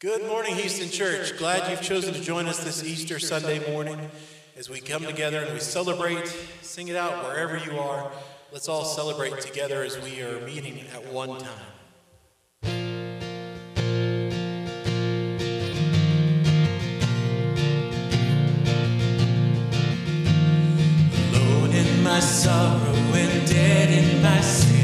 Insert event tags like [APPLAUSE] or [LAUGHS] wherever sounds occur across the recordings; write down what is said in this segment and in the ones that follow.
Good morning, Houston Church. Glad you've chosen to join us this Easter Sunday morning as we come together and we celebrate, sing it out wherever you are. Let's all celebrate together as we are meeting at one time. Alone in my sorrow and dead in my sin.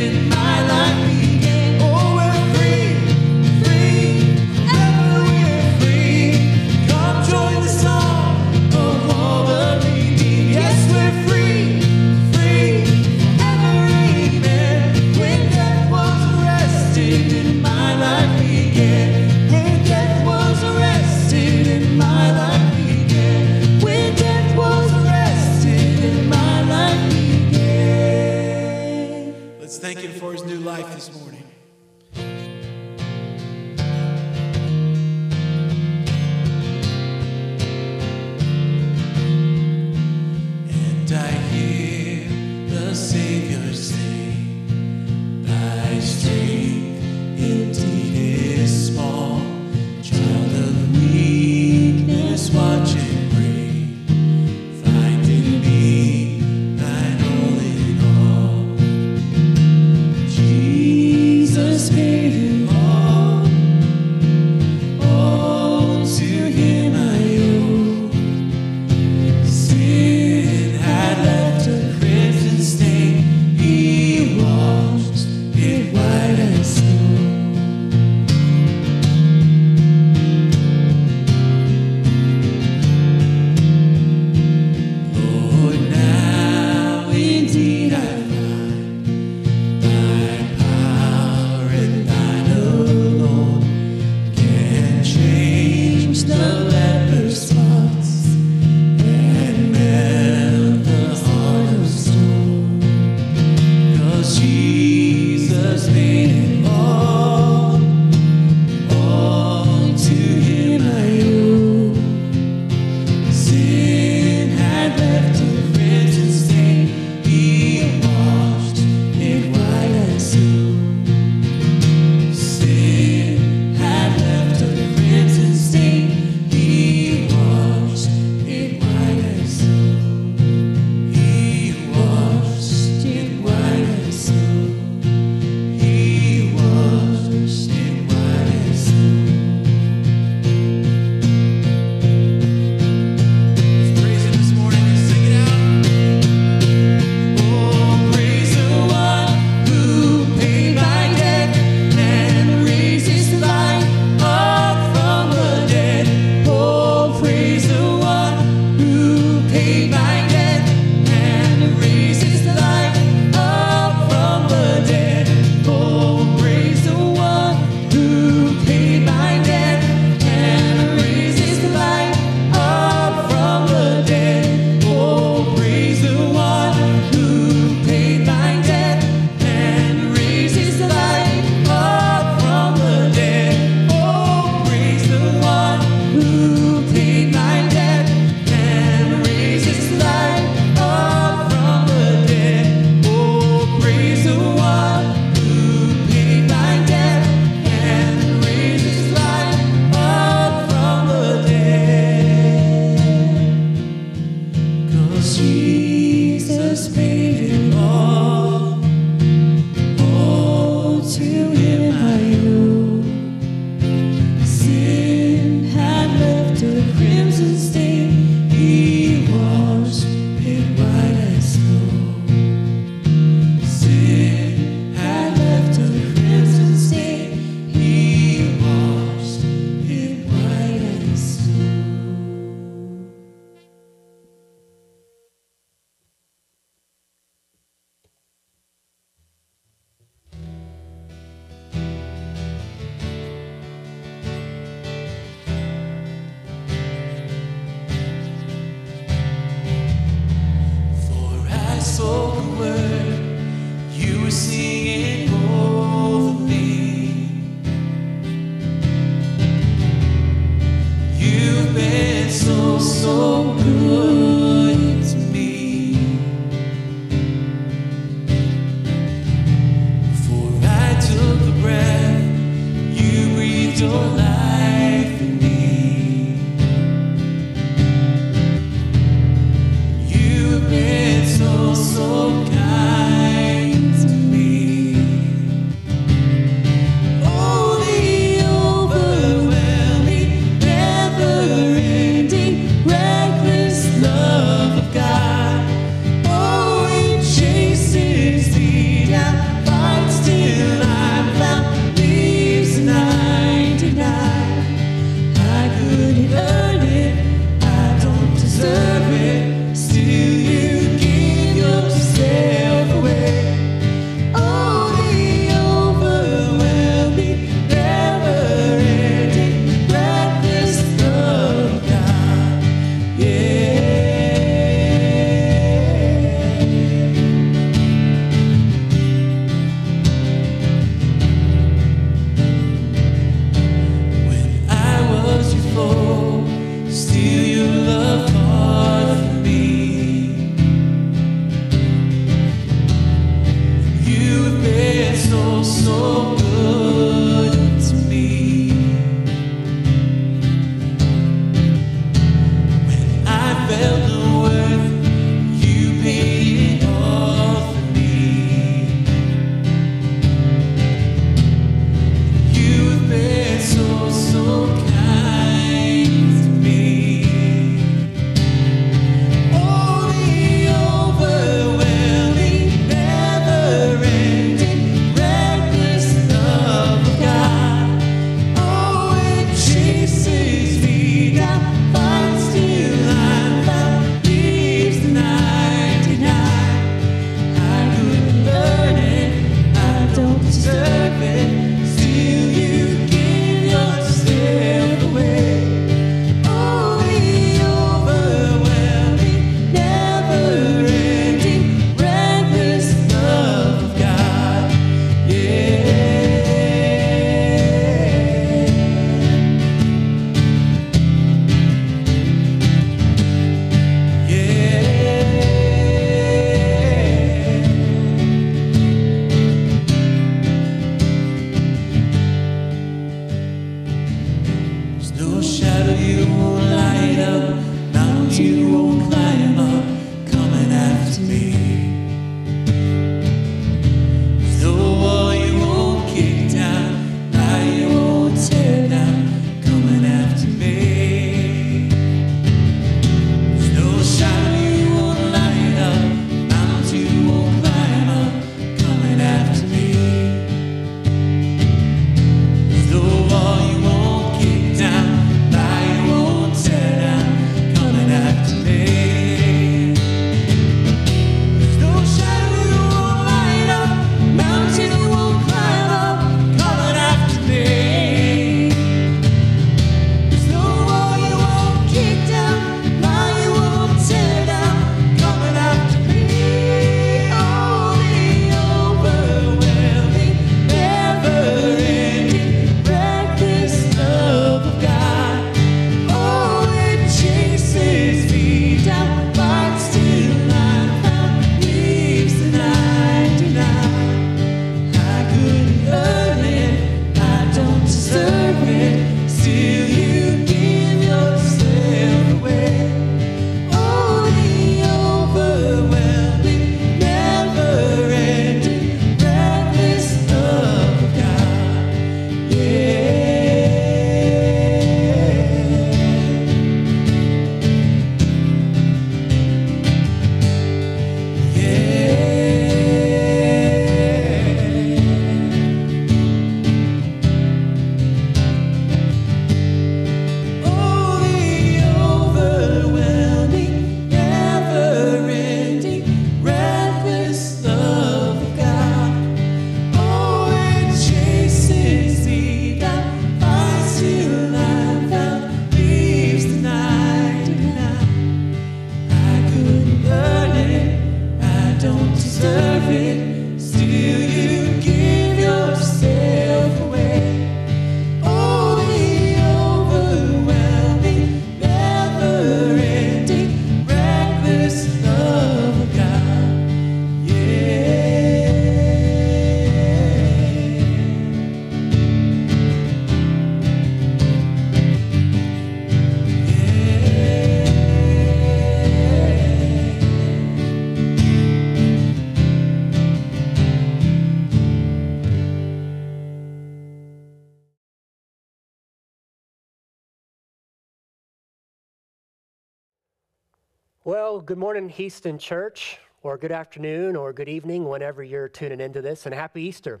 Well, good morning, Houston Church, or good afternoon, or good evening, whenever you're tuning into this, and happy Easter.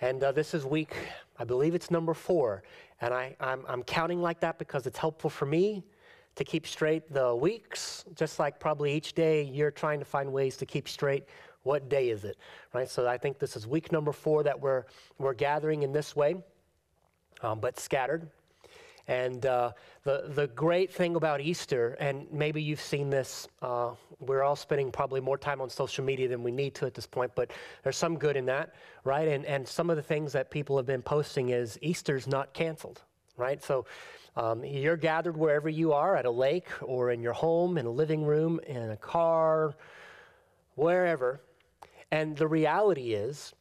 And uh, this is week, I believe it's number four. And I, I'm, I'm counting like that because it's helpful for me to keep straight the weeks, just like probably each day you're trying to find ways to keep straight what day is it, right? So I think this is week number four that we're, we're gathering in this way, um, but scattered. And uh, the, the great thing about Easter, and maybe you've seen this, uh, we're all spending probably more time on social media than we need to at this point, but there's some good in that, right? And, and some of the things that people have been posting is Easter's not canceled, right? So um, you're gathered wherever you are at a lake or in your home, in a living room, in a car, wherever. And the reality is,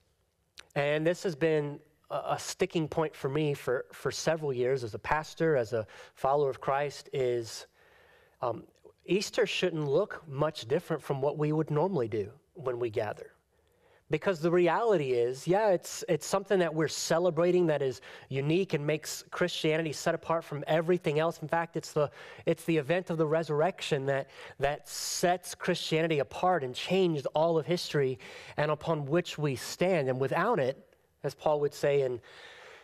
and this has been a sticking point for me for, for several years as a pastor, as a follower of Christ, is um, Easter shouldn't look much different from what we would normally do when we gather. Because the reality is, yeah, it's, it's something that we're celebrating that is unique and makes Christianity set apart from everything else. In fact, it's the, it's the event of the resurrection that, that sets Christianity apart and changed all of history and upon which we stand. And without it, as Paul would say in,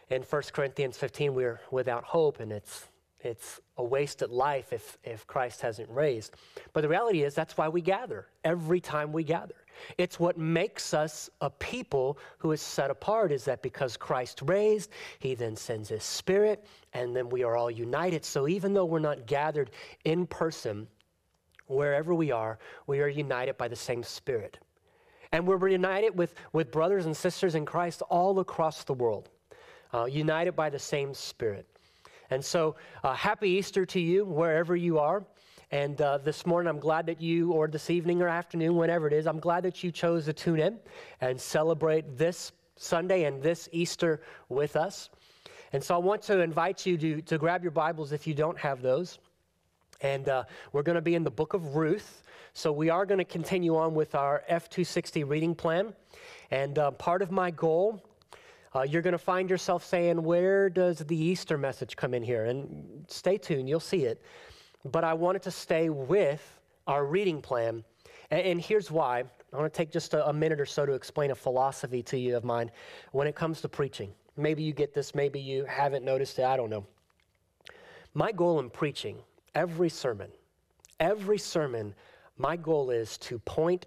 in 1 Corinthians 15, we're without hope and it's, it's a wasted life if, if Christ hasn't raised. But the reality is, that's why we gather every time we gather. It's what makes us a people who is set apart is that because Christ raised, he then sends his spirit, and then we are all united. So even though we're not gathered in person, wherever we are, we are united by the same spirit. And we're reunited with, with brothers and sisters in Christ all across the world, uh, united by the same Spirit. And so, uh, happy Easter to you, wherever you are. And uh, this morning, I'm glad that you, or this evening or afternoon, whenever it is, I'm glad that you chose to tune in and celebrate this Sunday and this Easter with us. And so, I want to invite you to, to grab your Bibles if you don't have those. And uh, we're going to be in the book of Ruth. So we are going to continue on with our F260 reading plan. And uh, part of my goal, uh, you're going to find yourself saying, Where does the Easter message come in here? And stay tuned, you'll see it. But I wanted to stay with our reading plan. And, and here's why. I want to take just a, a minute or so to explain a philosophy to you of mine when it comes to preaching. Maybe you get this, maybe you haven't noticed it, I don't know. My goal in preaching, every sermon, every sermon my goal is to point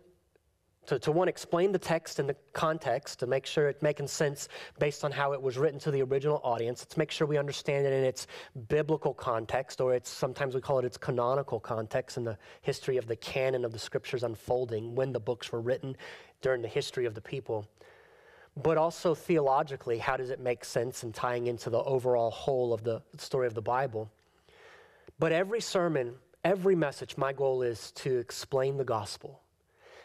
to, to one, explain the text in the context to make sure it's making sense based on how it was written to the original audience. Let's make sure we understand it in its biblical context, or it's sometimes we call it its canonical context in the history of the canon of the scriptures unfolding when the books were written during the history of the people. But also theologically, how does it make sense in tying into the overall whole of the story of the Bible? But every sermon every message, my goal is to explain the gospel.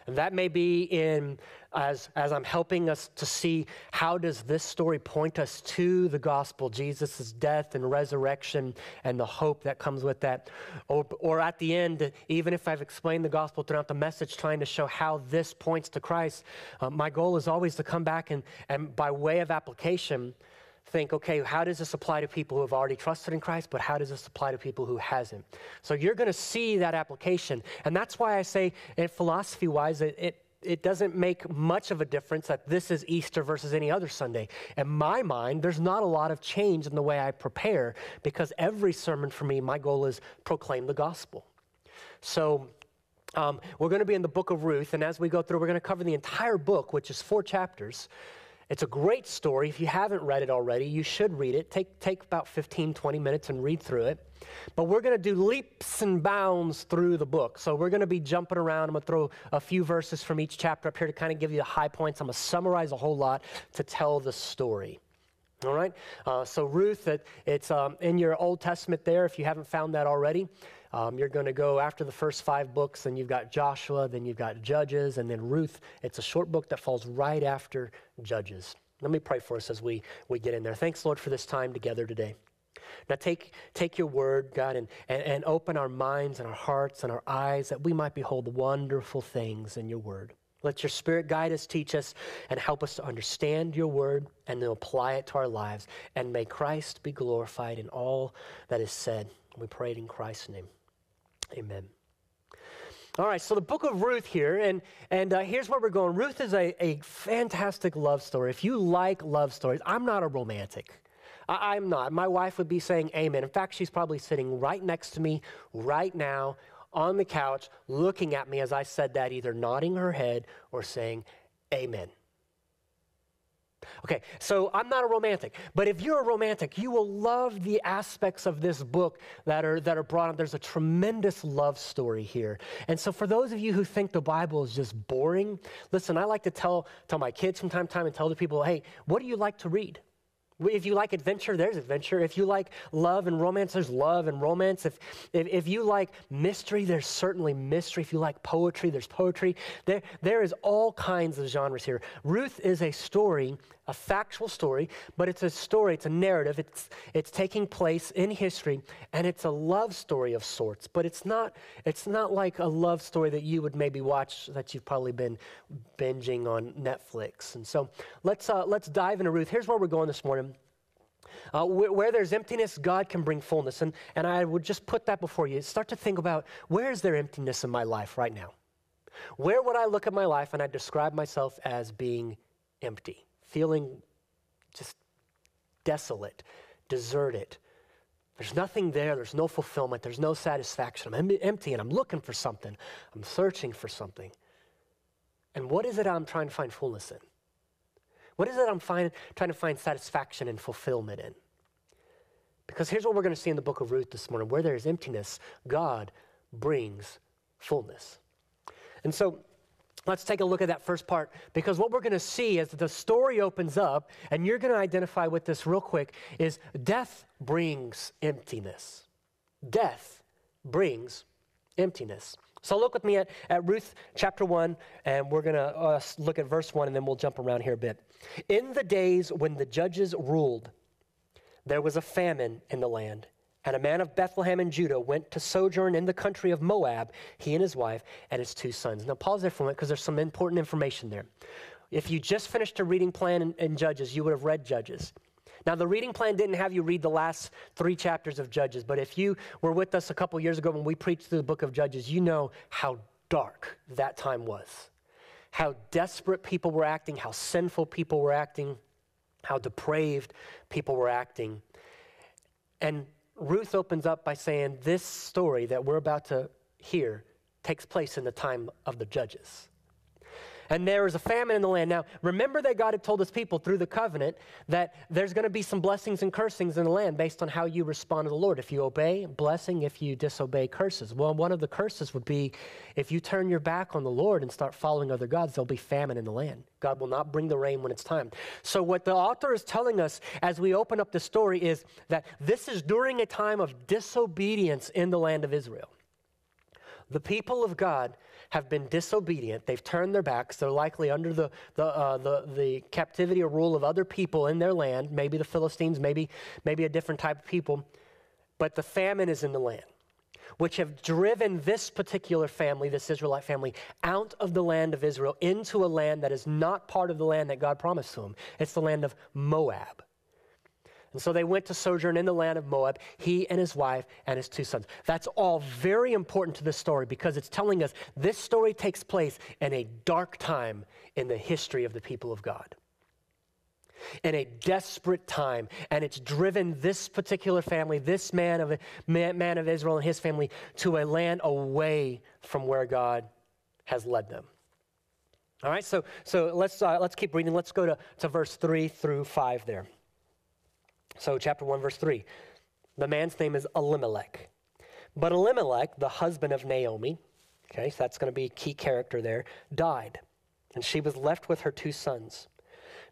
And that may be in as, as I'm helping us to see how does this story point us to the gospel, Jesus' death and resurrection and the hope that comes with that. Or, or at the end, even if I've explained the gospel throughout the message, trying to show how this points to Christ, uh, my goal is always to come back and, and by way of application, think, okay, how does this apply to people who have already trusted in Christ, but how does this apply to people who hasn't? So you're going to see that application. And that's why I say, in philosophy wise, it, it it doesn't make much of a difference that this is Easter versus any other Sunday. In my mind, there's not a lot of change in the way I prepare because every sermon for me, my goal is proclaim the gospel. So um, we're going to be in the book of Ruth, and as we go through, we're going to cover the entire book, which is four chapters. It's a great story. If you haven't read it already, you should read it. Take, take about 15, 20 minutes and read through it. But we're going to do leaps and bounds through the book. So we're going to be jumping around. I'm going to throw a few verses from each chapter up here to kind of give you the high points. I'm going to summarize a whole lot to tell the story. All right? Uh, so, Ruth, it's um, in your Old Testament there, if you haven't found that already. Um, you're going to go after the first five books, then you've got Joshua, then you've got Judges, and then Ruth. It's a short book that falls right after Judges. Let me pray for us as we, we get in there. Thanks, Lord, for this time together today. Now, take, take your word, God, and, and, and open our minds and our hearts and our eyes that we might behold wonderful things in your word. Let your spirit guide us, teach us, and help us to understand your word and to apply it to our lives. And may Christ be glorified in all that is said. We pray it in Christ's name. Amen. All right, so the book of Ruth here, and, and uh, here's where we're going. Ruth is a, a fantastic love story. If you like love stories, I'm not a romantic. I, I'm not. My wife would be saying amen. In fact, she's probably sitting right next to me right now on the couch, looking at me as I said that, either nodding her head or saying amen. Okay, so I'm not a romantic, but if you're a romantic, you will love the aspects of this book that are, that are brought up. There's a tremendous love story here. And so, for those of you who think the Bible is just boring, listen, I like to tell, tell my kids from time to time and tell the people, hey, what do you like to read? If you like adventure, there's adventure. If you like love and romance, there's love and romance. If, if, if, you like mystery, there's certainly mystery. If you like poetry, there's poetry. There, there is all kinds of genres here. Ruth is a story, a factual story, but it's a story, it's a narrative. It's, it's taking place in history, and it's a love story of sorts. But it's not, it's not like a love story that you would maybe watch that you've probably been binging on Netflix. And so let's, uh, let's dive into Ruth. Here's where we're going this morning. Uh, where, where, there's emptiness, God can bring fullness. And, and I would just put that before you. Start to think about where is there emptiness in my life right now? Where would I look at my life and I describe myself as being empty, feeling just desolate, deserted? There's nothing there. There's no fulfillment. There's no satisfaction. I'm empty and I'm looking for something. I'm searching for something. And what is it I'm trying to find fullness in? What is it I'm find, trying to find satisfaction and fulfillment in? Because here's what we're going to see in the book of Ruth this morning where there is emptiness, God brings fullness. And so let's take a look at that first part because what we're going to see as the story opens up, and you're going to identify with this real quick, is death brings emptiness. Death brings emptiness. So look with me at, at Ruth chapter 1, and we're going to uh, look at verse 1, and then we'll jump around here a bit. In the days when the judges ruled, there was a famine in the land. And a man of Bethlehem in Judah went to sojourn in the country of Moab, he and his wife and his two sons. Now, pause there for a minute because there's some important information there. If you just finished a reading plan in, in Judges, you would have read Judges. Now, the reading plan didn't have you read the last three chapters of Judges, but if you were with us a couple years ago when we preached through the book of Judges, you know how dark that time was. How desperate people were acting, how sinful people were acting, how depraved people were acting. And Ruth opens up by saying, This story that we're about to hear takes place in the time of the Judges and there is a famine in the land. Now, remember that God had told his people through the covenant that there's going to be some blessings and cursings in the land based on how you respond to the Lord. If you obey, blessing. If you disobey, curses. Well, one of the curses would be if you turn your back on the Lord and start following other gods, there'll be famine in the land. God will not bring the rain when it's time. So, what the author is telling us as we open up the story is that this is during a time of disobedience in the land of Israel. The people of God have been disobedient. They've turned their backs. They're likely under the, the, uh, the, the captivity or rule of other people in their land, maybe the Philistines, maybe, maybe a different type of people. But the famine is in the land, which have driven this particular family, this Israelite family, out of the land of Israel into a land that is not part of the land that God promised to them. It's the land of Moab. And so they went to sojourn in the land of Moab, he and his wife and his two sons. That's all very important to this story because it's telling us this story takes place in a dark time in the history of the people of God. In a desperate time, and it's driven this particular family, this man of, man, of Israel and his family, to a land away from where God has led them. All right, so, so let's, uh, let's keep reading. Let's go to, to verse 3 through 5 there. So, chapter 1, verse 3. The man's name is Elimelech. But Elimelech, the husband of Naomi, okay, so that's going to be a key character there, died. And she was left with her two sons.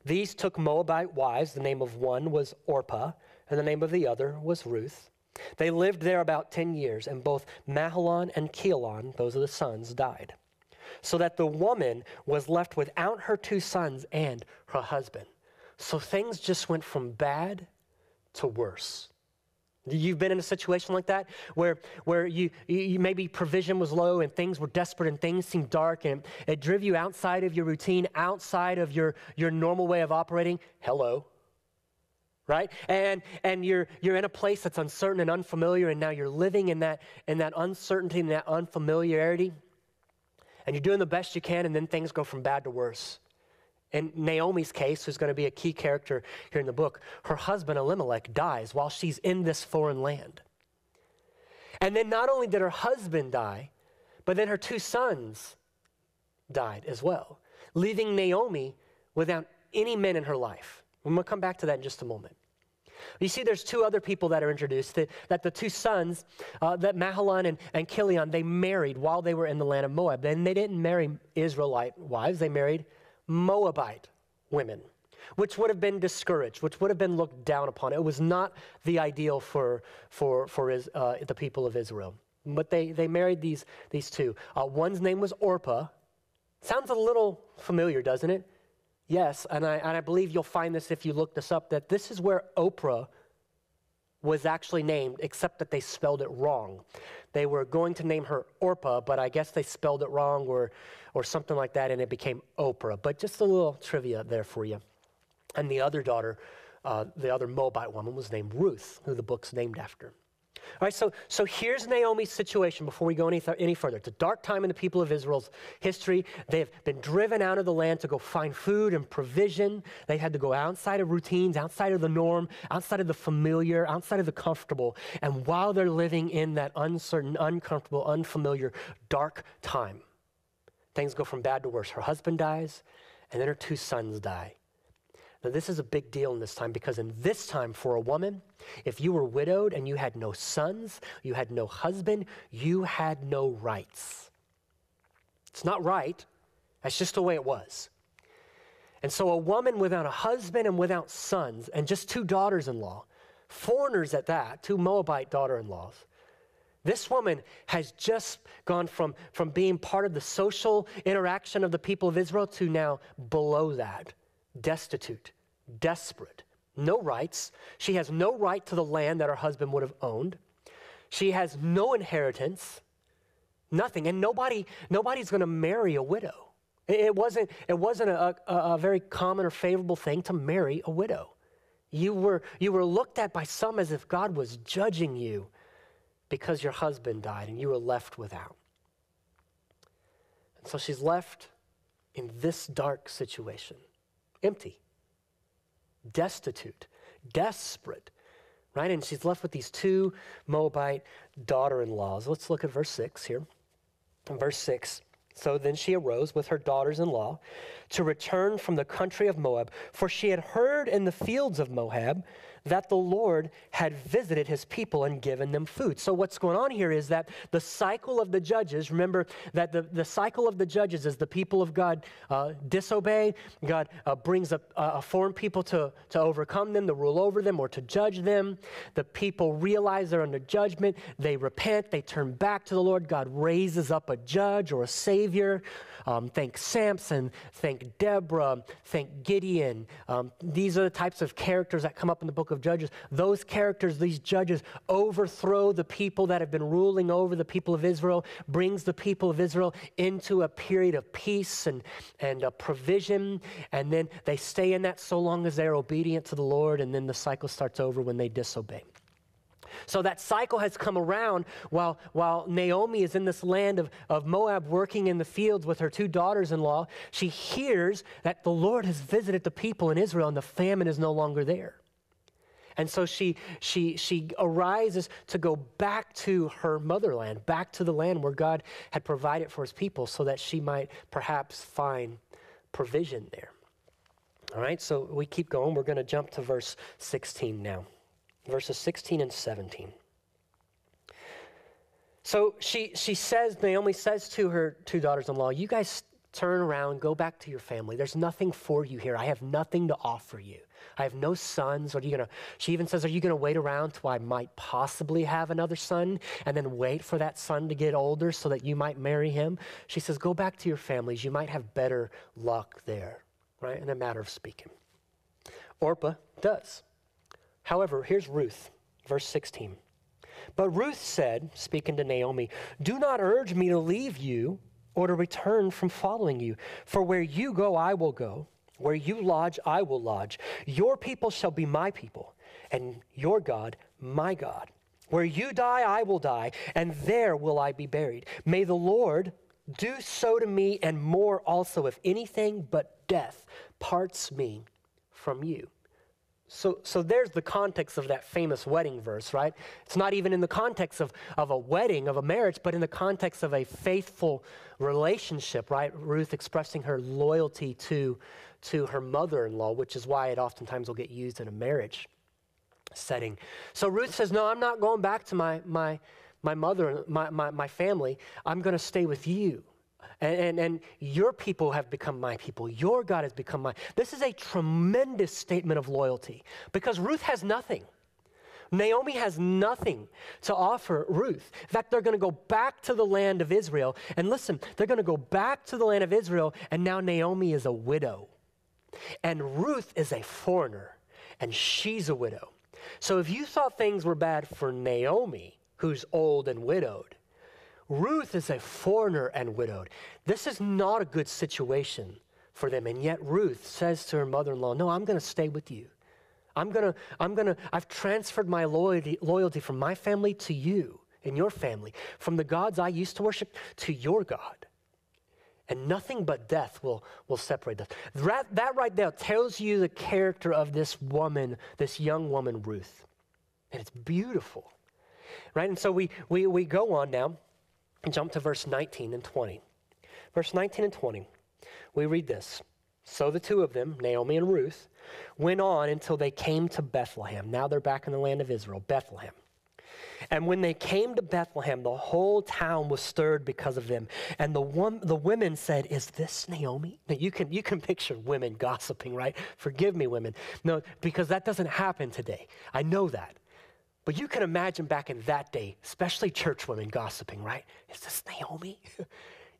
These took Moabite wives. The name of one was Orpah, and the name of the other was Ruth. They lived there about 10 years, and both Mahlon and Chilion, those are the sons, died. So that the woman was left without her two sons and her husband. So things just went from bad to worse. You've been in a situation like that where, where you, you maybe provision was low and things were desperate and things seemed dark and it drove you outside of your routine, outside of your, your normal way of operating. Hello. Right? And, and you're, you're in a place that's uncertain and unfamiliar, and now you're living in that, in that uncertainty and that unfamiliarity. and you're doing the best you can, and then things go from bad to worse. In Naomi's case, who's going to be a key character here in the book, her husband Elimelech dies while she's in this foreign land. And then not only did her husband die, but then her two sons died as well, leaving Naomi without any men in her life. I'm going to come back to that in just a moment. You see, there's two other people that are introduced that, that the two sons, uh, that Mahlon and, and Chilion, they married while they were in the land of Moab. And they didn't marry Israelite wives, they married Moabite women, which would have been discouraged, which would have been looked down upon. It was not the ideal for, for, for uh, the people of Israel. But they, they married these, these two. Uh, one's name was Orpah. Sounds a little familiar, doesn't it? Yes, and I, and I believe you'll find this if you look this up, that this is where Oprah was actually named, except that they spelled it wrong. They were going to name her Orpah, but I guess they spelled it wrong or, or something like that, and it became Oprah. But just a little trivia there for you. And the other daughter, uh, the other Moabite woman, was named Ruth, who the book's named after. All right, so, so here's Naomi's situation before we go any, th- any further. It's a dark time in the people of Israel's history. They've been driven out of the land to go find food and provision. They had to go outside of routines, outside of the norm, outside of the familiar, outside of the comfortable. And while they're living in that uncertain, uncomfortable, unfamiliar, dark time, things go from bad to worse. Her husband dies, and then her two sons die. Now, this is a big deal in this time because, in this time, for a woman, if you were widowed and you had no sons, you had no husband, you had no rights. It's not right, that's just the way it was. And so, a woman without a husband and without sons, and just two daughters in law, foreigners at that, two Moabite daughter in laws, this woman has just gone from, from being part of the social interaction of the people of Israel to now below that destitute, desperate, no rights. She has no right to the land that her husband would have owned. She has no inheritance, nothing, and nobody, nobody's going to marry a widow. It wasn't, it wasn't a, a, a very common or favorable thing to marry a widow. You were, you were looked at by some as if God was judging you because your husband died and you were left without. And so she's left in this dark situation empty, destitute, desperate, right? And she's left with these two Moabite daughter in laws. Let's look at verse 6 here. In verse 6. So then she arose with her daughters in law to return from the country of Moab, for she had heard in the fields of Moab that the Lord had visited his people and given them food. So, what's going on here is that the cycle of the judges, remember that the, the cycle of the judges is the people of God uh, disobey, God uh, brings a, a foreign people to, to overcome them, to rule over them, or to judge them. The people realize they're under judgment, they repent, they turn back to the Lord. God raises up a judge or a savior. Um, thank Samson, thank Deborah, thank Gideon. Um, these are the types of characters that come up in the book of Judges, those characters, these judges, overthrow the people that have been ruling over the people of Israel, brings the people of Israel into a period of peace and, and uh, provision, and then they stay in that so long as they're obedient to the Lord, and then the cycle starts over when they disobey. So that cycle has come around while, while Naomi is in this land of, of Moab working in the fields with her two daughters in law. She hears that the Lord has visited the people in Israel and the famine is no longer there. And so she, she, she arises to go back to her motherland, back to the land where God had provided for his people so that she might perhaps find provision there. All right, so we keep going. We're going to jump to verse 16 now, verses 16 and 17. So she, she says, Naomi says to her two daughters in law, You guys turn around, go back to your family. There's nothing for you here. I have nothing to offer you. I have no sons. Are you gonna? She even says, Are you gonna wait around till I might possibly have another son and then wait for that son to get older so that you might marry him? She says, Go back to your families. You might have better luck there, right? In a matter of speaking. Orpah does. However, here's Ruth, verse 16. But Ruth said, speaking to Naomi, Do not urge me to leave you or to return from following you. For where you go, I will go. Where you lodge, I will lodge. Your people shall be my people, and your God, my God. Where you die, I will die, and there will I be buried. May the Lord do so to me and more also, if anything but death parts me from you. So, so there's the context of that famous wedding verse, right? It's not even in the context of, of a wedding, of a marriage, but in the context of a faithful relationship, right? Ruth expressing her loyalty to, to her mother in law, which is why it oftentimes will get used in a marriage setting. So Ruth says, No, I'm not going back to my, my, my mother, my, my, my family. I'm going to stay with you. And, and, and, your people have become my people. Your God has become my. This is a tremendous statement of loyalty because Ruth has nothing. Naomi has nothing to offer Ruth. In fact, they're going to go back to the land of Israel. And listen, they're going to go back to the land of Israel, and now Naomi is a widow. And Ruth is a foreigner, and she's a widow. So if you thought things were bad for Naomi, who's old and widowed, Ruth is a foreigner and widowed. This is not a good situation for them. And yet Ruth says to her mother-in-law, "No, I'm going to stay with you. I'm going to I'm going to I've transferred my loyalty loyalty from my family to you and your family, from the gods I used to worship to your God." And nothing but death will, will separate us. That, that right there tells you the character of this woman, this young woman, Ruth. And it's beautiful. Right? And so we, we, we go on now jump to verse 19 and 20. Verse 19 and 20, we read this. So the two of them, Naomi and Ruth, went on until they came to Bethlehem. Now they're back in the land of Israel, Bethlehem. And when they came to Bethlehem, the whole town was stirred because of them. And the, one, the women said, Is this Naomi? Now you can, you can picture women gossiping, right? Forgive me, women. No, because that doesn't happen today. I know that. But you can imagine back in that day, especially church women gossiping, right? Is this Naomi? [LAUGHS]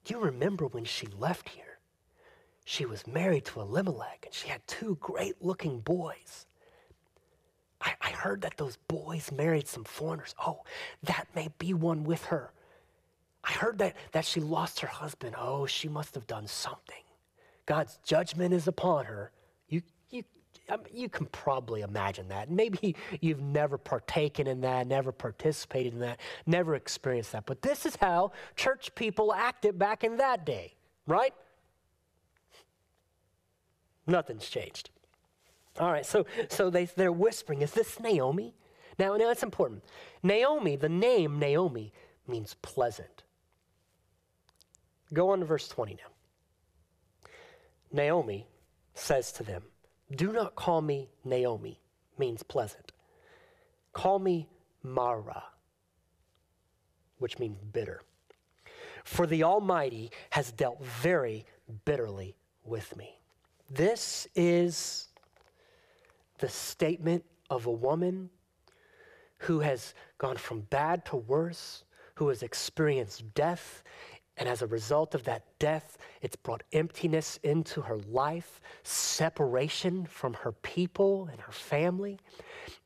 You remember when she left here? She was married to Elimelech and she had two great looking boys. I, I heard that those boys married some foreigners. Oh, that may be one with her. I heard that, that she lost her husband. Oh, she must have done something. God's judgment is upon her. You, you, You can probably imagine that. Maybe you've never partaken in that, never participated in that, never experienced that. But this is how church people acted back in that day, right? Nothing's changed. All right, so, so they, they're whispering, is this Naomi? Now, now, it's important. Naomi, the name Naomi, means pleasant. Go on to verse 20 now. Naomi says to them, do not call me Naomi, means pleasant. Call me Mara, which means bitter. For the Almighty has dealt very bitterly with me. This is the statement of a woman who has gone from bad to worse, who has experienced death and as a result of that death, it's brought emptiness into her life, separation from her people and her family.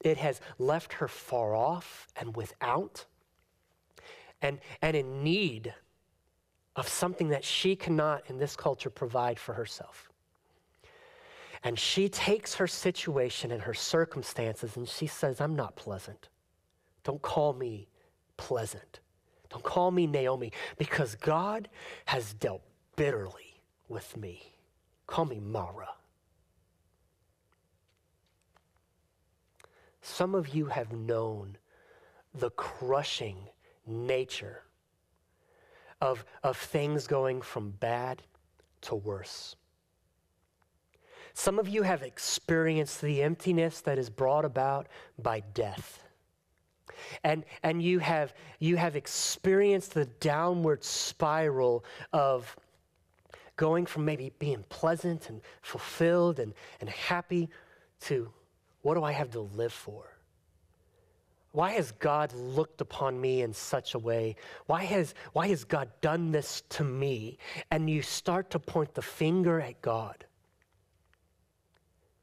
It has left her far off and without, and, and in need of something that she cannot in this culture provide for herself. And she takes her situation and her circumstances and she says, I'm not pleasant. Don't call me pleasant. Don't call me Naomi because God has dealt bitterly with me. Call me Mara. Some of you have known the crushing nature of, of things going from bad to worse. Some of you have experienced the emptiness that is brought about by death and, and you, have, you have experienced the downward spiral of going from maybe being pleasant and fulfilled and, and happy to what do I have to live for? Why has God looked upon me in such a way? Why has, why has God done this to me? And you start to point the finger at God.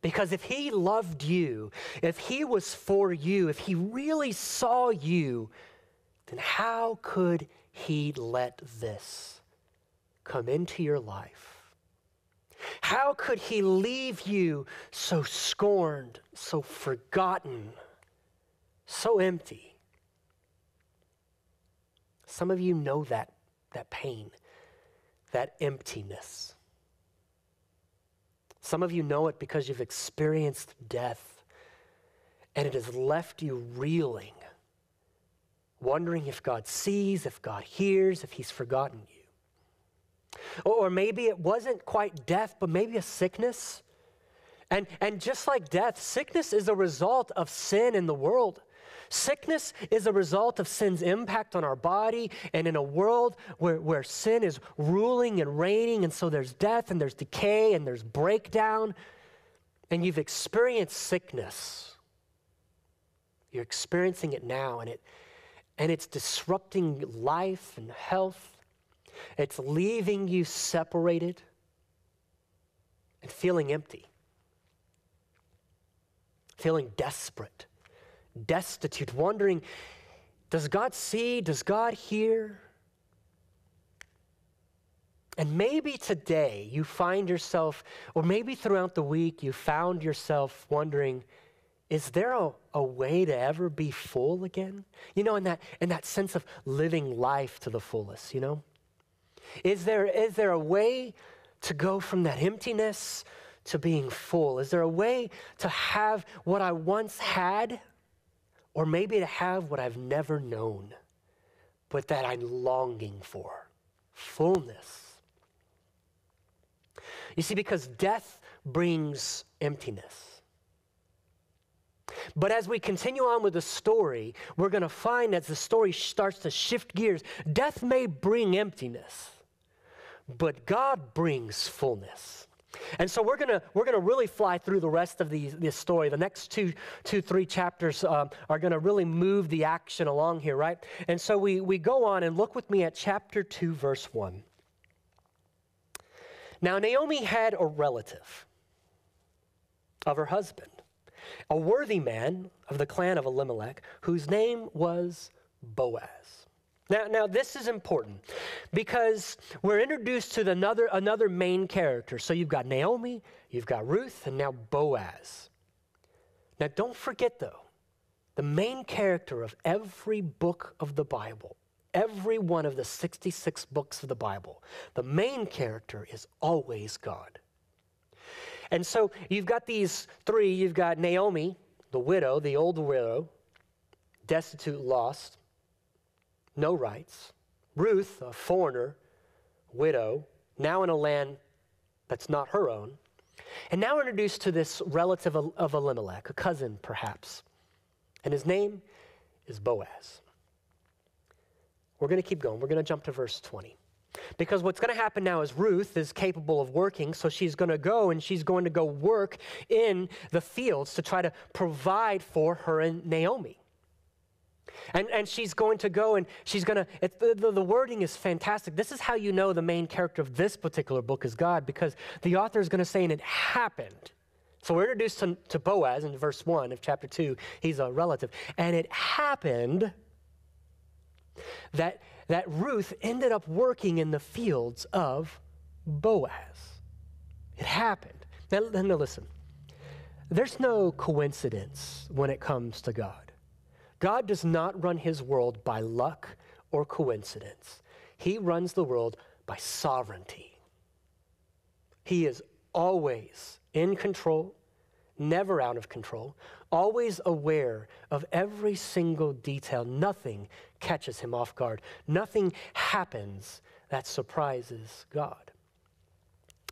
Because if he loved you, if he was for you, if he really saw you, then how could he let this come into your life? How could he leave you so scorned, so forgotten, so empty? Some of you know that, that pain. that emptiness. Some of you know it because you've experienced death and it has left you reeling, wondering if God sees, if God hears, if He's forgotten you. Or maybe it wasn't quite death, but maybe a sickness. And, and just like death, sickness is a result of sin in the world. Sickness is a result of sin's impact on our body and in a world where, where sin is ruling and reigning, and so there's death and there's decay and there's breakdown, and you've experienced sickness. You're experiencing it now, and, it, and it's disrupting life and health. It's leaving you separated and feeling empty, feeling desperate destitute, wondering does God see? Does God hear? And maybe today you find yourself, or maybe throughout the week you found yourself wondering, is there a, a, way to ever be full again? You know, in that, in that sense of living life to the fullest, you know? Is there, is there a way to go from that emptiness to being full? Is there a way to have what I once had? Or maybe to have what I've never known, but that I'm longing for fullness. You see, because death brings emptiness. But as we continue on with the story, we're going to find as the story starts to shift gears, death may bring emptiness, but God brings fullness. And so we're gonna we're gonna really fly through the rest of the, this story. The next two two three chapters um, are gonna really move the action along here, right? And so we we go on and look with me at chapter two, verse one. Now Naomi had a relative of her husband, a worthy man of the clan of Elimelech, whose name was Boaz. Now, now this is important because we're introduced to another, another main character. So you've got Naomi, you've got Ruth, and now Boaz. Now, don't forget though, the main character of every book of the Bible, every one of the 66 books of the Bible, the main character is always God. And so you've got these three you've got Naomi, the widow, the old widow, destitute, lost no rights. Ruth, a foreigner, widow, now in a land that's not her own. And now introduced to this relative of Elimelech, a cousin perhaps. And his name is Boaz. We're going to keep going. We're going to jump to verse 20. Because what's going to happen now is Ruth is capable of working, so she's going to go and she's going to go work in the fields to try to provide for her and Naomi. And, and she's going to go and she's going to, the, the, wording is fantastic. This is how you know the main character of this particular book is God, because the author is going to say, and it happened. So we're introduced to, to Boaz in verse 1 of chapter 2. He's a relative. And it happened that, that Ruth ended up working in the fields of Boaz. It happened. Now, now listen, there's no coincidence when it comes to God. God does not run his world by luck or coincidence, he runs the world by sovereignty. He is always in control, never out of control, always aware of every single detail. Nothing catches him off guard, nothing happens that surprises God.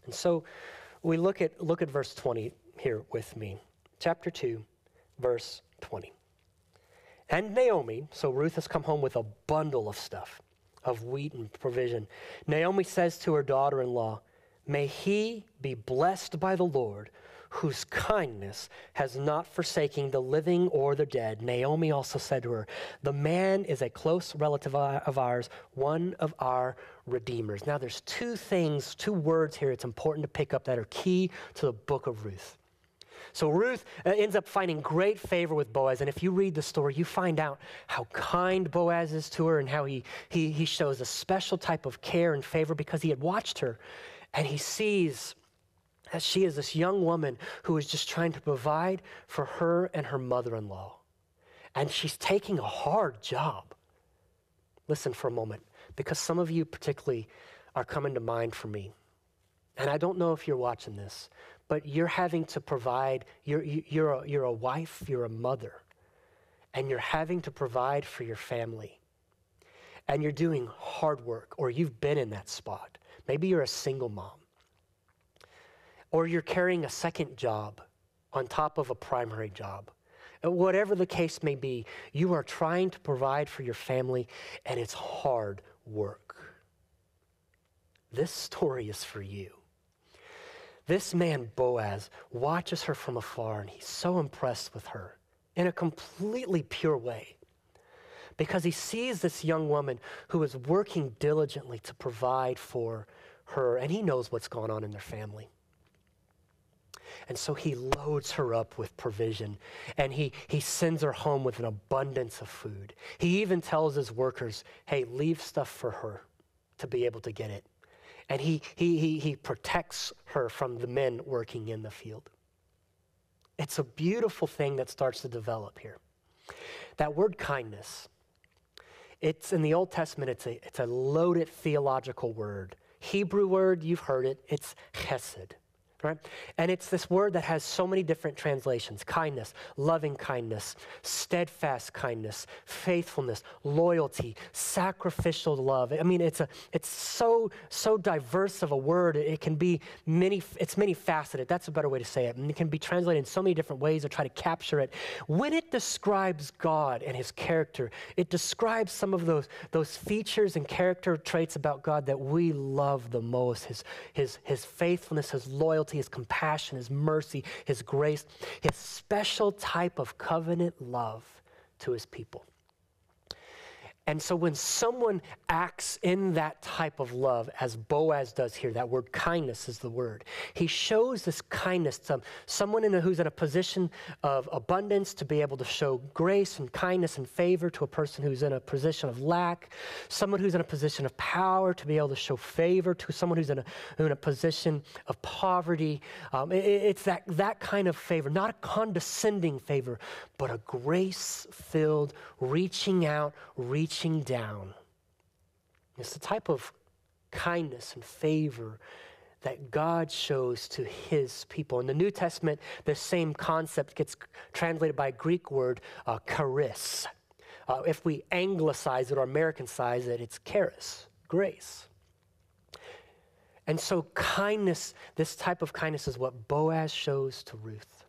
And so we look at, look at verse 20 here with me. Chapter 2, verse 20 and Naomi. So Ruth has come home with a bundle of stuff, of wheat and provision. Naomi says to her daughter in law, May he be blessed by the Lord, whose kindness has not forsaken the living or the dead. Naomi also said to her, The man is a close relative of ours, one of our redeemers. Now, there's two things, two words here it's important to pick up that are key to the book of Ruth. So Ruth uh, ends up finding great favor with Boaz. And if you read the story, you find out how kind Boaz is to her and how he, he, he shows a special type of care and favor because he had watched her. And he sees that she is this young woman who is just trying to provide for her and her mother in law. And she's taking a hard job. Listen for a moment, because some of you, particularly, are coming to mind for me. And I don't know if you're watching this, but you're having to provide, you're, you're, a, you're a wife, you're a mother, and you're having to provide for your family. And you're doing hard work, or you've been in that spot. Maybe you're a single mom, or you're carrying a second job on top of a primary job. Uh, whatever the case may be, you are trying to provide for your family, and it's hard work. This story is for you. This man, Boaz, watches her from afar and he's so impressed with her in a completely pure way because he sees this young woman who is working diligently to provide for her and he knows what's going on in their family. And so he loads her up with provision and he, he sends her home with an abundance of food. He even tells his workers, hey, leave stuff for her to be able to get it and he, he, he, he protects her from the men working in the field. It's a beautiful thing that starts to develop here. That word kindness, it's in the Old Testament, it's a, it's a loaded theological word. Hebrew word, you've heard it, it's chesed right? And it's this word that has so many different translations kindness, loving kindness, steadfast kindness, faithfulness, loyalty, sacrificial love. I mean, it's, a, it's so, so diverse of a word. It can be many, it's many faceted. That's a better way to say it. And it can be translated in so many different ways to try to capture it. When it describes God and his character, it describes some of those, those features and character traits about God that we love the most his, his, his faithfulness, his loyalty his compassion, his mercy, his grace, his special type of covenant love to his people. And so when someone acts in that type of love, as Boaz does here, that word kindness is the word, he shows this kindness to someone in a, who's in a position of abundance to be able to show grace and kindness and favor to a person who's in a position of lack, someone who's in a position of power to be able to show favor to someone who's in a, who's in a position of poverty. Um, it, it's that, that kind of favor, not a condescending favor, but a grace filled, reaching out, reaching down. It's the type of kindness and favor that God shows to his people. In the New Testament, the same concept gets translated by a Greek word, uh, charis. Uh, if we anglicize it or Americanize it, it's charis, grace. And so, kindness, this type of kindness is what Boaz shows to Ruth.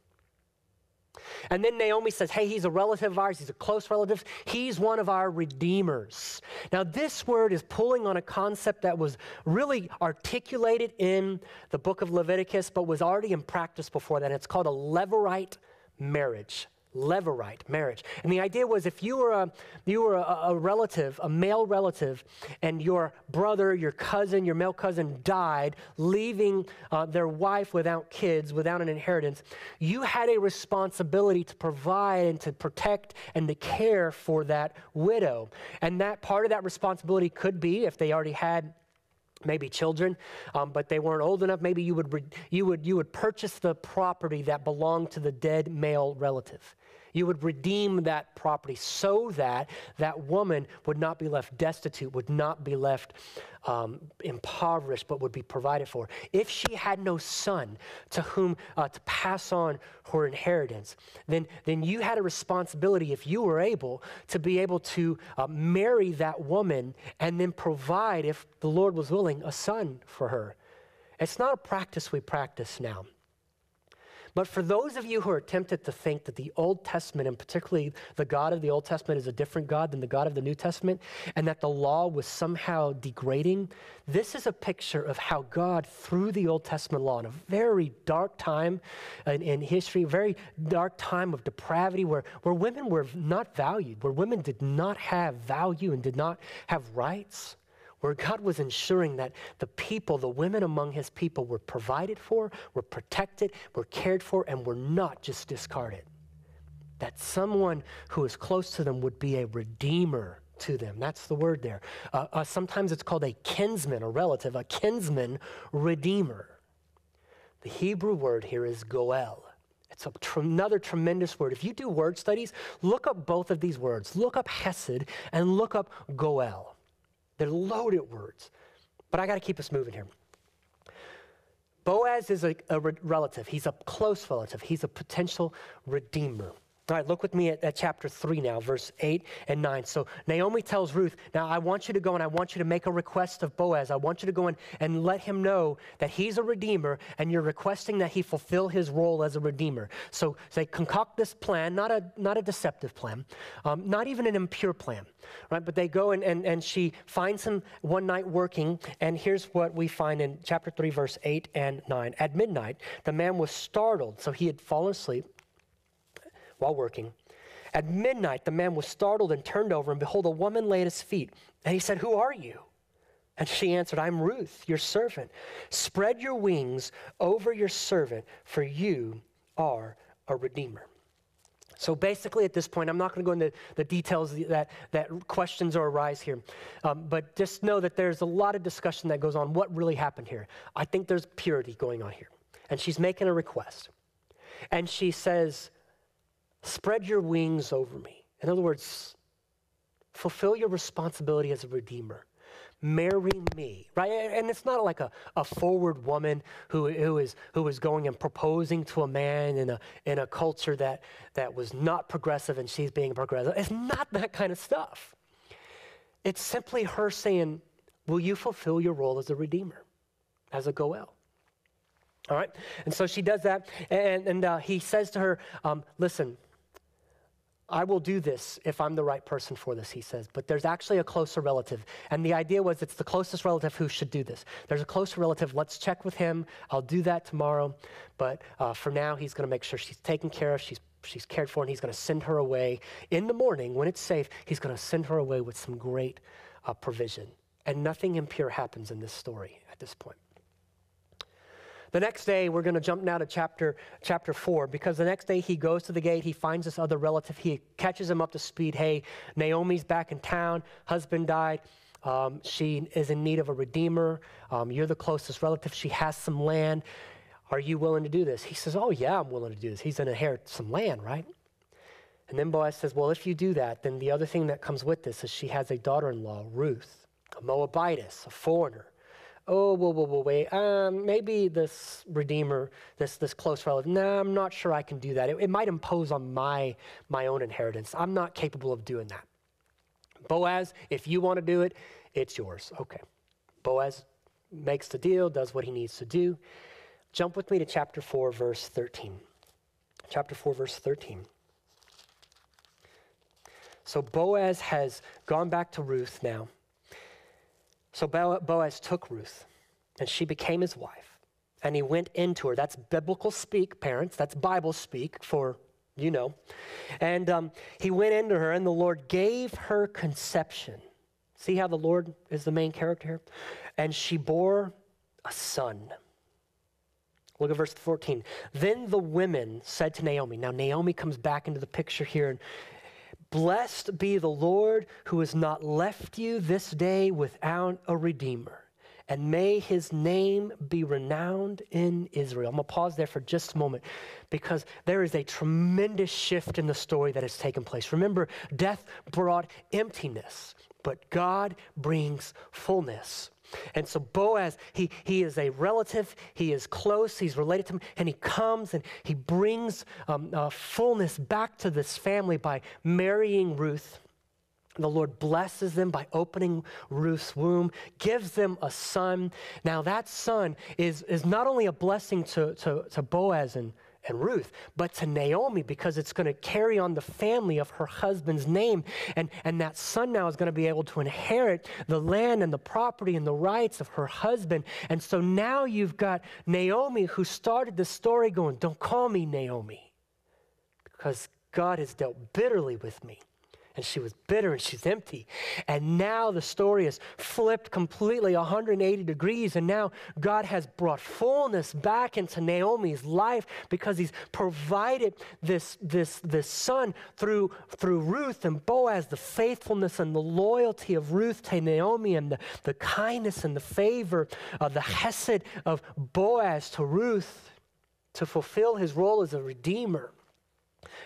And then Naomi says, Hey, he's a relative of ours. He's a close relative. He's one of our redeemers. Now, this word is pulling on a concept that was really articulated in the book of Leviticus, but was already in practice before that. It's called a levirate marriage. Levirate marriage. And the idea was if you were a, you were a, a, relative, a male relative, and your brother, your cousin, your male cousin died, leaving uh, their wife without kids, without an inheritance, you had a responsibility to provide and to protect and to care for that widow. And that part of that responsibility could be, if they already had maybe children, um, but they weren't old enough. Maybe you would, you, would, you would purchase the property that belonged to the dead male relative. You would redeem that property so that that woman would not be left destitute, would not be left um, impoverished, but would be provided for. If she had no son to whom uh, to pass on her inheritance, then, then you had a responsibility, if you were able, to be able to uh, marry that woman and then provide, if the Lord was willing, a son for her. It's not a practice we practice now. But for those of you who are tempted to think that the Old Testament, and particularly the God of the Old Testament, is a different God than the God of the New Testament, and that the law was somehow degrading, this is a picture of how God, through the Old Testament law, in a very dark time in, in history, very dark time of depravity, where, where women were not valued, where women did not have value and did not have rights, where God was ensuring that the people, the women among his people, were provided for, were protected, were cared for, and were not just discarded. That someone who is close to them would be a redeemer to them. That's the word there. Uh, uh, sometimes it's called a kinsman, a relative, a kinsman redeemer. The Hebrew word here is goel. It's tr- another tremendous word. If you do word studies, look up both of these words. Look up hesed and look up goel. They're loaded words. But I got to keep us moving here. Boaz is a, a re- relative. He's a close relative. He's a potential redeemer. All right, look with me at, at, chapter 3 now, verse 8 and 9. So Naomi tells Ruth, Now I want you to go and I want you to make a request of Boaz. I want you to go and, and let him know that he's a redeemer and you're requesting that he fulfill his role as a redeemer. So they concoct this plan, not a, not a deceptive plan, um, not even an impure plan, right? But they go and, and, and she finds him one night working. And here's what we find in chapter 3, verse 8 and 9. At midnight, the man was startled, so he had fallen asleep while working. At midnight, the man was startled and turned over, and behold, a woman lay at his feet. And he said, Who are you? And she answered, I'm Ruth, your servant. Spread your wings over your servant, for you are a redeemer. So basically, at this point, I'm not going to go into the details that, that questions or arise here, um, but just know that there's a lot of discussion that goes on. What really happened here? I think there's purity going on here. And she's making a request. And she says, Spread your wings over me. In other words, fulfill your responsibility as a redeemer. Marry me, right? And it's not like a, a forward woman who, who, is, who is going and proposing to a man in a, in a culture that, that was not progressive and she's being progressive. It's not that kind of stuff. It's simply her saying, Will you fulfill your role as a redeemer, as a Goel? All right? And so she does that, and, and uh, he says to her, um, Listen, I will do this if I'm the right person for this, he says. But there's actually a closer relative. And the idea was it's the closest relative who should do this. There's a closer relative. Let's check with him. I'll do that tomorrow. But uh, for now, he's going to make sure she's taken care of. She's, she's cared for, and he's going to send her away in the morning when it's safe. He's going to send her away with some great uh, provision. And nothing impure happens in this story at this point. The next day, we're going to jump now to chapter, chapter 4, because the next day he goes to the gate, he finds this other relative, he catches him up to speed. Hey, Naomi's back in town, husband died. Um, she is in need of a redeemer. Um, you're the closest relative. She has some land. Are you willing to do this? He says, Oh, yeah, I'm willing to do this. He's going to inherit some land, right? And then Boaz says, Well, if you do that, then the other thing that comes with this is she has a daughter in law, Ruth, a Moabitess, a foreigner oh, whoa, whoa, whoa, wait, um, maybe this redeemer, this, this close relative, no, I'm not sure I can do that. It, it might impose on my, my own inheritance. I'm not capable of doing that. Boaz, if you want to do it, it's yours. Okay. Boaz makes the deal, does what he needs to do. Jump with me to chapter 4, verse 13. Chapter 4, verse 13. So Boaz has gone back to Ruth now. So Boaz took Ruth, and she became his wife. And he went into her. That's biblical speak, parents. That's Bible speak for you know. And um, he went into her, and the Lord gave her conception. See how the Lord is the main character here? And she bore a son. Look at verse 14. Then the women said to Naomi, now Naomi comes back into the picture here, and Blessed be the Lord who has not left you this day without a redeemer. And may his name be renowned in Israel. I'm going to pause there for just a moment because there is a tremendous shift in the story that has taken place. Remember, death brought emptiness, but God brings fullness. And so Boaz, he, he is a relative, he is close, he's related to him, and he comes and he brings um, uh, fullness back to this family by marrying Ruth. The Lord blesses them by opening Ruth's womb, gives them a son. Now, that son is, is not only a blessing to, to, to Boaz and, and Ruth, but to Naomi because it's going to carry on the family of her husband's name. And, and that son now is going to be able to inherit the land and the property and the rights of her husband. And so now you've got Naomi who started the story going, Don't call me Naomi because God has dealt bitterly with me and she was bitter and she's empty. And now the story is flipped completely 180 degrees. And now God has brought fullness back into Naomi's life because he's provided this, this, this son through, through Ruth and Boaz, the faithfulness and the loyalty of Ruth to Naomi and the, the kindness and the favor of the hesed of Boaz to Ruth to fulfill his role as a redeemer.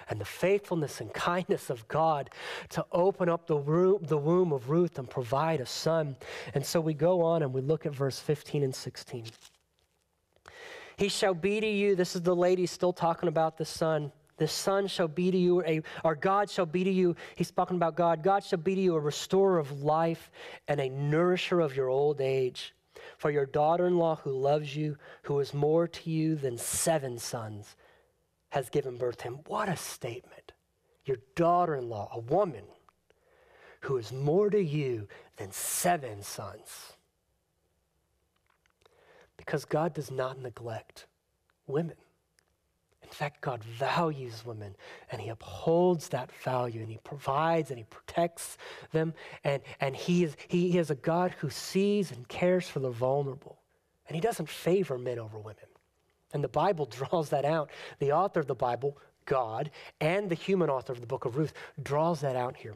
And the faithfulness and kindness of God to open up the, room, the womb of Ruth and provide a son. And so we go on and we look at verse 15 and 16. He shall be to you, this is the lady still talking about the son. The son shall be to you, a, or God shall be to you. He's talking about God. God shall be to you a restorer of life and a nourisher of your old age. For your daughter in law who loves you, who is more to you than seven sons, has given birth to him. What a statement. Your daughter in law, a woman who is more to you than seven sons. Because God does not neglect women. In fact, God values women and He upholds that value and He provides and He protects them. And, and he, is, he is a God who sees and cares for the vulnerable. And He doesn't favor men over women. And the Bible [LAUGHS] draws that out. The author of the Bible, God, and the human author of the book of Ruth draws that out here.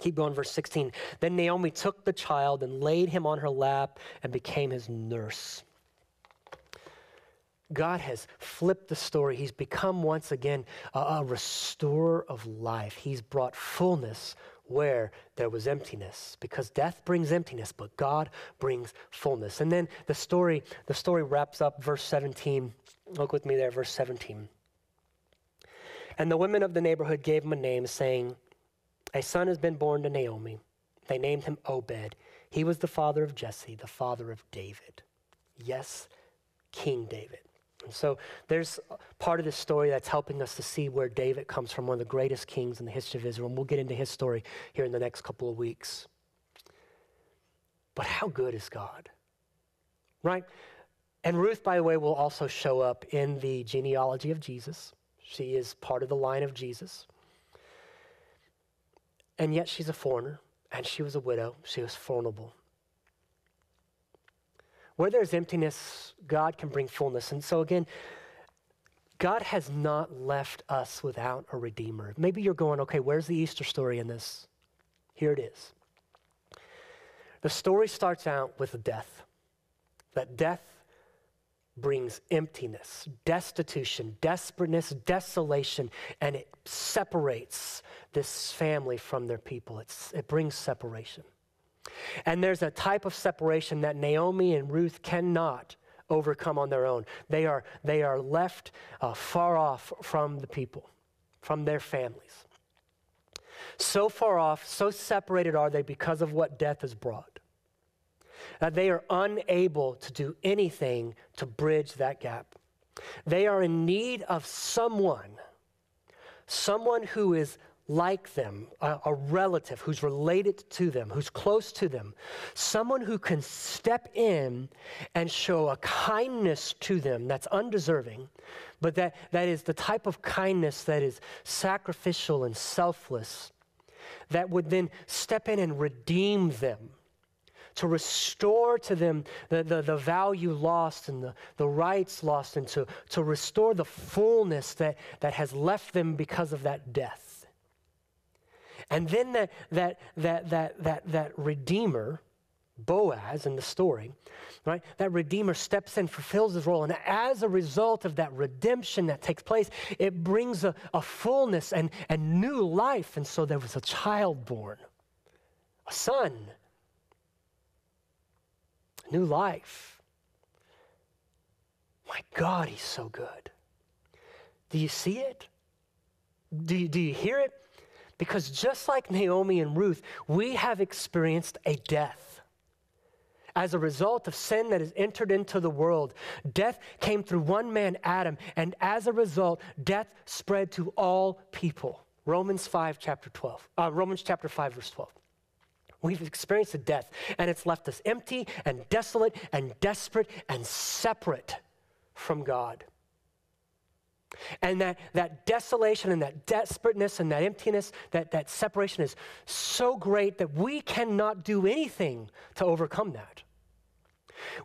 Keep going, verse 16. Then Naomi took the child and laid him on her lap and became his nurse. God has flipped the story. He's become once again a, a, restorer of life. He's brought fullness where there was emptiness because death brings emptiness, but God brings fullness. And then the story, the story wraps up verse 17. Look with me there, verse 17. And the women of the neighborhood gave him a name, saying, A son has been born to Naomi. They named him Obed. He was the father of Jesse, the father of David. Yes, King David. So there's part of this story that's helping us to see where David comes from, one of the greatest kings in the history of Israel. And we'll get into his story here in the next couple of weeks. But how good is God? Right? And Ruth, by the way, will also show up in the genealogy of Jesus. She is part of the line of Jesus. And yet she's a foreigner, and she was a widow. She was vulnerable. Where there's emptiness, God can bring fullness. And so, again, God has not left us without a redeemer. Maybe you're going, okay, where's the Easter story in this? Here it is. The story starts out with death. That death brings emptiness, destitution, desperateness, desolation, and it separates this family from their people. It's, it brings separation. And there's a type of separation that Naomi and Ruth cannot overcome on their own. They are, they are left uh, far off from the people, from their families. So far off, so separated are they because of what death has brought, that they are unable to do anything to bridge that gap. They are in need of someone, someone who is like them, a, a, relative who's related to them, who's close to them, someone who can step in and show a kindness to them that's undeserving, but that, that is the type of kindness that is sacrificial and selfless, that would then step in and redeem them. To restore to them the, the, the value lost and the, the rights lost, and to, to restore the fullness that, that has left them because of that death. And then that, that, that, that, that, that Redeemer, Boaz in the story, right? That Redeemer steps in, fulfills his role. And as a result of that redemption that takes place, it brings a, a fullness and, and new life. And so there was a child born, a son, a new life. My God, he's so good. Do you see it? Do you, do you hear it? Because just like Naomi and Ruth, we have experienced a death. As a result of sin that has entered into the world, death came through one man, Adam, and as a result, death spread to all people. Romans 5, chapter 12. Uh, Romans chapter 5, verse 12. We've experienced a death, and it's left us empty and desolate and desperate and separate from God. And that, that desolation and that desperateness and that emptiness, that, that separation is so great that we cannot do anything to overcome that.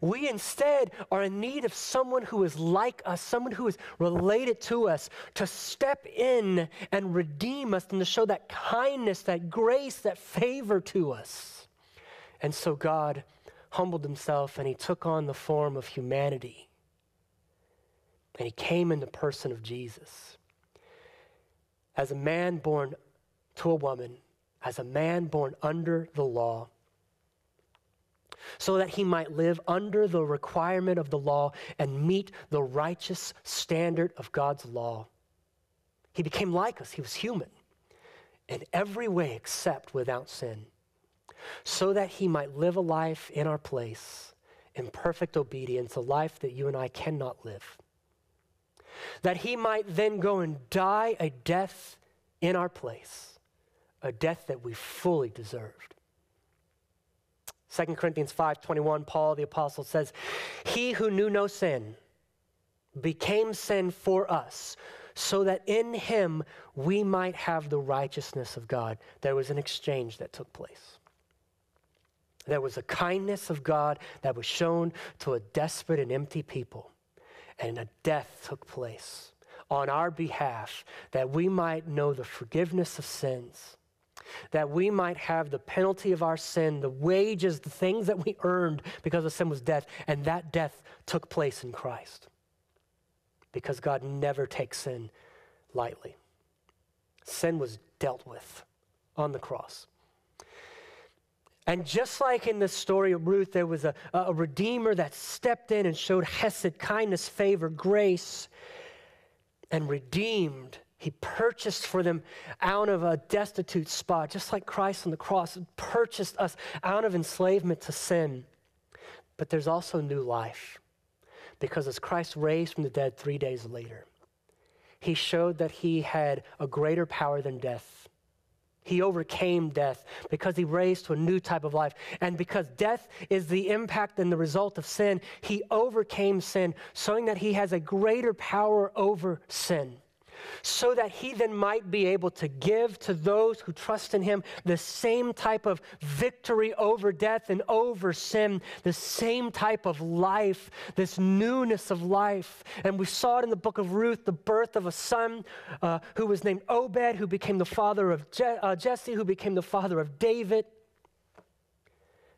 We instead are in need of someone who is like us, someone who is related to us, to step in and redeem us and to show that kindness, that grace, that favor to us. And so God humbled himself and he took on the form of humanity and he came in the person of Jesus. as a man born to a woman, as a man born under the law, so that he might live under the requirement of the law and meet the righteous standard of God's law. He became like us, he was human in every way except without sin, so that he might live a life in our place in perfect obedience, a life that you and I cannot live. That he might then go and die a death in our place, a death that we fully deserved. 2 Corinthians 5:21 Paul the apostle says, "He who knew no sin became sin for us, so that in him we might have the righteousness of God." There was an exchange that took place. There was a kindness of God that was shown to a desperate and empty people, and a death took place on our behalf that we might know the forgiveness of sins that we might have the penalty of our sin, the wages, the things that we earned because of sin was death, and that death took place in Christ. Because God never takes sin lightly. Sin was dealt with on the cross. And just like in the story of Ruth, there was a, a redeemer that stepped in and showed hesed, kindness, favor, grace, and redeemed he purchased for them out of a destitute spot, just like Christ on the cross purchased us out of enslavement to sin. But there's also new life because as Christ raised from the dead three days later, he showed that he had a greater power than death. He overcame death because he raised to a new type of life. And because death is the impact and the result of sin, he overcame sin, showing that he has a greater power over sin so that he then might be able to give to those who trust in him the same type of victory over death and over sin, the same type of life, this newness of life. And we saw it in the book of Ruth, the birth of a son uh, who was named Obed, who became the father of Je- uh, Jesse, who became the father of David.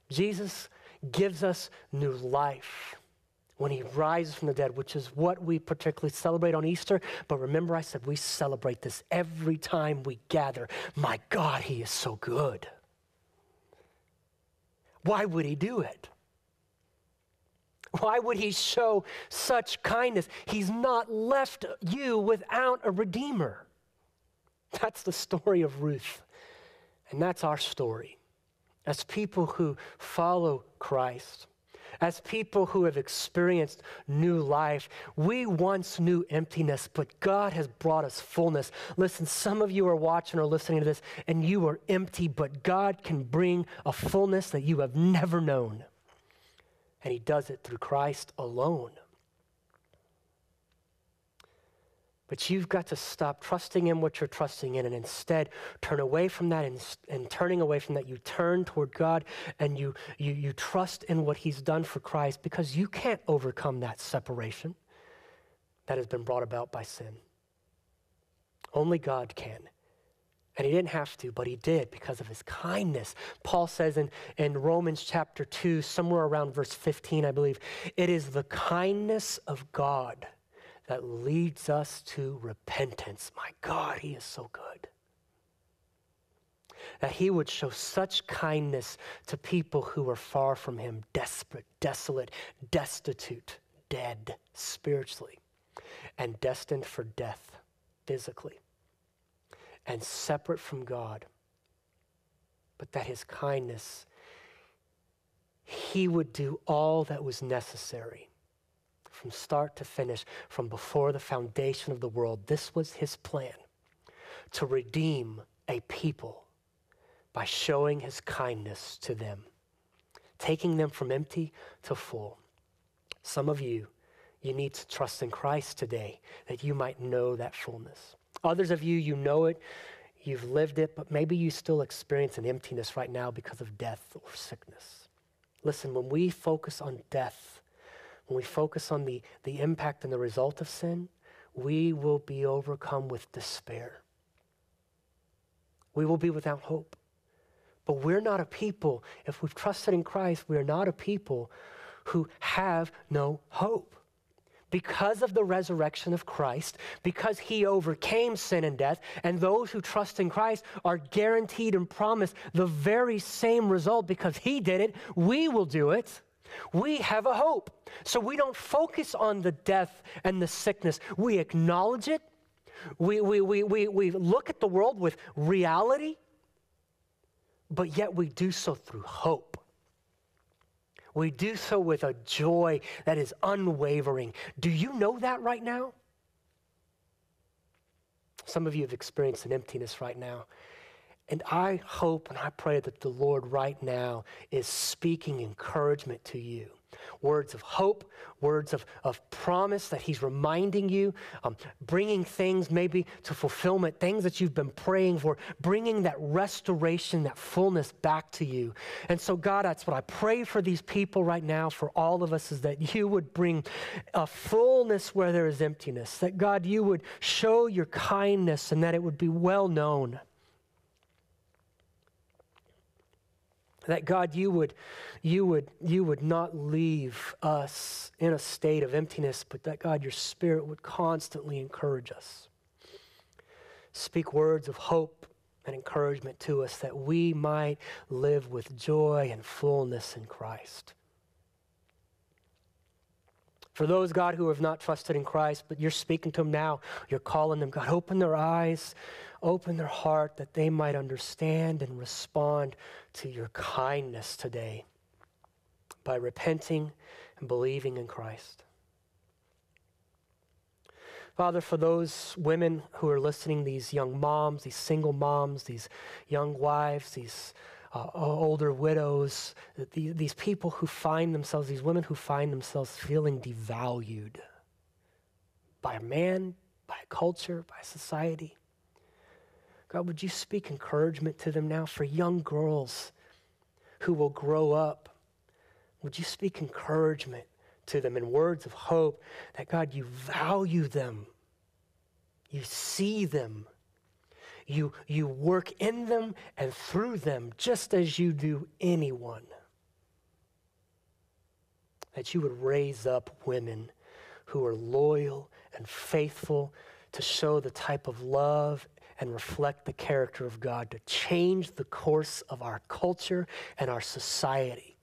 Jesus gives us new life when he rises from the dead, which is what we particularly celebrate on Easter. But remember, I said we celebrate this every time we gather. My God, he is so good. Why would he do it? Why would he show such kindness? He's not left you without a redeemer. That's the story of Ruth. And that's our story as people who follow Christ. As people who have experienced new life, we once knew emptiness, but God has brought us fullness. Listen, some of you are watching or listening to this, and you are empty, but God can bring a fullness that you have never known. And He does it through Christ alone. But you've got to stop trusting in what you're trusting in and instead turn away from that. And, and, turning away from that, you turn toward God and you, you, you trust in what He's done for Christ because you can't overcome that separation that has been brought about by sin. Only God can. And he didn't have to, but he did because of his kindness. Paul says in, in Romans chapter 2, somewhere around verse 15, I believe, it is the kindness of God that leads us to repentance. My God, He is so good. That He would show such kindness to people who are far from Him, desperate, desolate, destitute, dead spiritually, and destined for death physically, and separate from God. But that His kindness, He would do all that was necessary from start to finish, from before the foundation of the world. This was his plan to redeem a people by showing his kindness to them, taking them from empty to full. Some of you, you need to trust in Christ today that you might know that fullness. Others of you, you know it, you've lived it, but maybe you still experience an emptiness right now because of death or sickness. Listen, when we focus on death, when we focus on the, the impact and the result of sin, we will be overcome with despair. We will be without hope. But we're not a people, if we've trusted in Christ, we are not a people who have no hope. because of the resurrection of Christ, because he overcame sin and death, and those who trust in Christ are guaranteed and promised the very same result because he did it, we will do it. We have a hope. So we don't focus on the death and the sickness. We acknowledge it. We, we, we, we, we look at the world with reality, but yet we do so through hope. We do so with a joy that is unwavering. Do you know that right now? Some of you have experienced an emptiness right now. And I hope and I pray that the Lord right now is speaking encouragement to you words of hope, words of, of promise that He's reminding you, um, bringing things maybe to fulfillment, things that you've been praying for, bringing that restoration, that fullness back to you. And so, God, that's what I pray for these people right now, for all of us, is that you would bring a fullness where there is emptiness, that God, you would show your kindness and that it would be well known. That God, you would, you would, you would not leave us in a state of emptiness, but that God, your Spirit would constantly encourage us. Speak words of hope and encouragement to us that we might live with joy and fullness in Christ. For those, God, who have not trusted in Christ, but you're speaking to them now, you're calling them, God, open their eyes, open their heart that they might understand and respond to your kindness today by repenting and believing in Christ. Father, for those women who are listening, these young moms, these single moms, these young wives, these uh, older widows, these, these people who find themselves, these women who find themselves feeling devalued by a man, by a culture, by society. God, would you speak encouragement to them now for young girls who will grow up? Would you speak encouragement to them in words of hope that, God, you value them, you see them, you, you work in them and through them just as you do anyone? That you would raise up women who are loyal and faithful to show the type of love and reflect the character of God, to change the course of our culture and our society.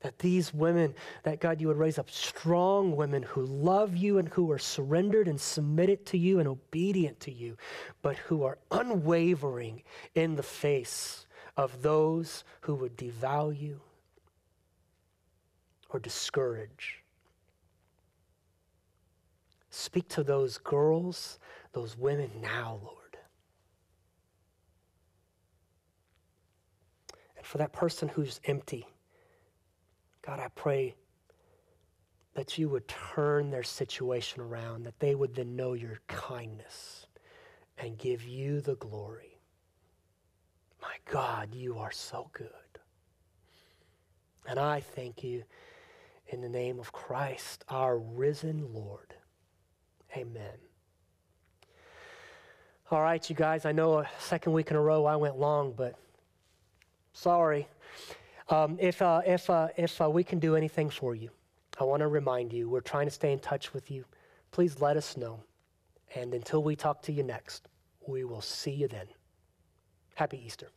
That these women, that God, you would raise up strong women who love you and who are surrendered and submitted to you and obedient to you, but who are unwavering in the face of those who would devalue or discourage. Speak to those girls those women now, Lord. And for that person who's empty, God, I pray that you would turn their situation around, that they would then know your kindness and give you the glory. My God, you are so good. And I thank you in the name of Christ, our risen Lord. Amen. All right, you guys, I know a second week in a row I went long, but sorry. Um, if uh, if, uh, if uh, we can do anything for you, I want to remind you we're trying to stay in touch with you. Please let us know. And until we talk to you next, we will see you then. Happy Easter.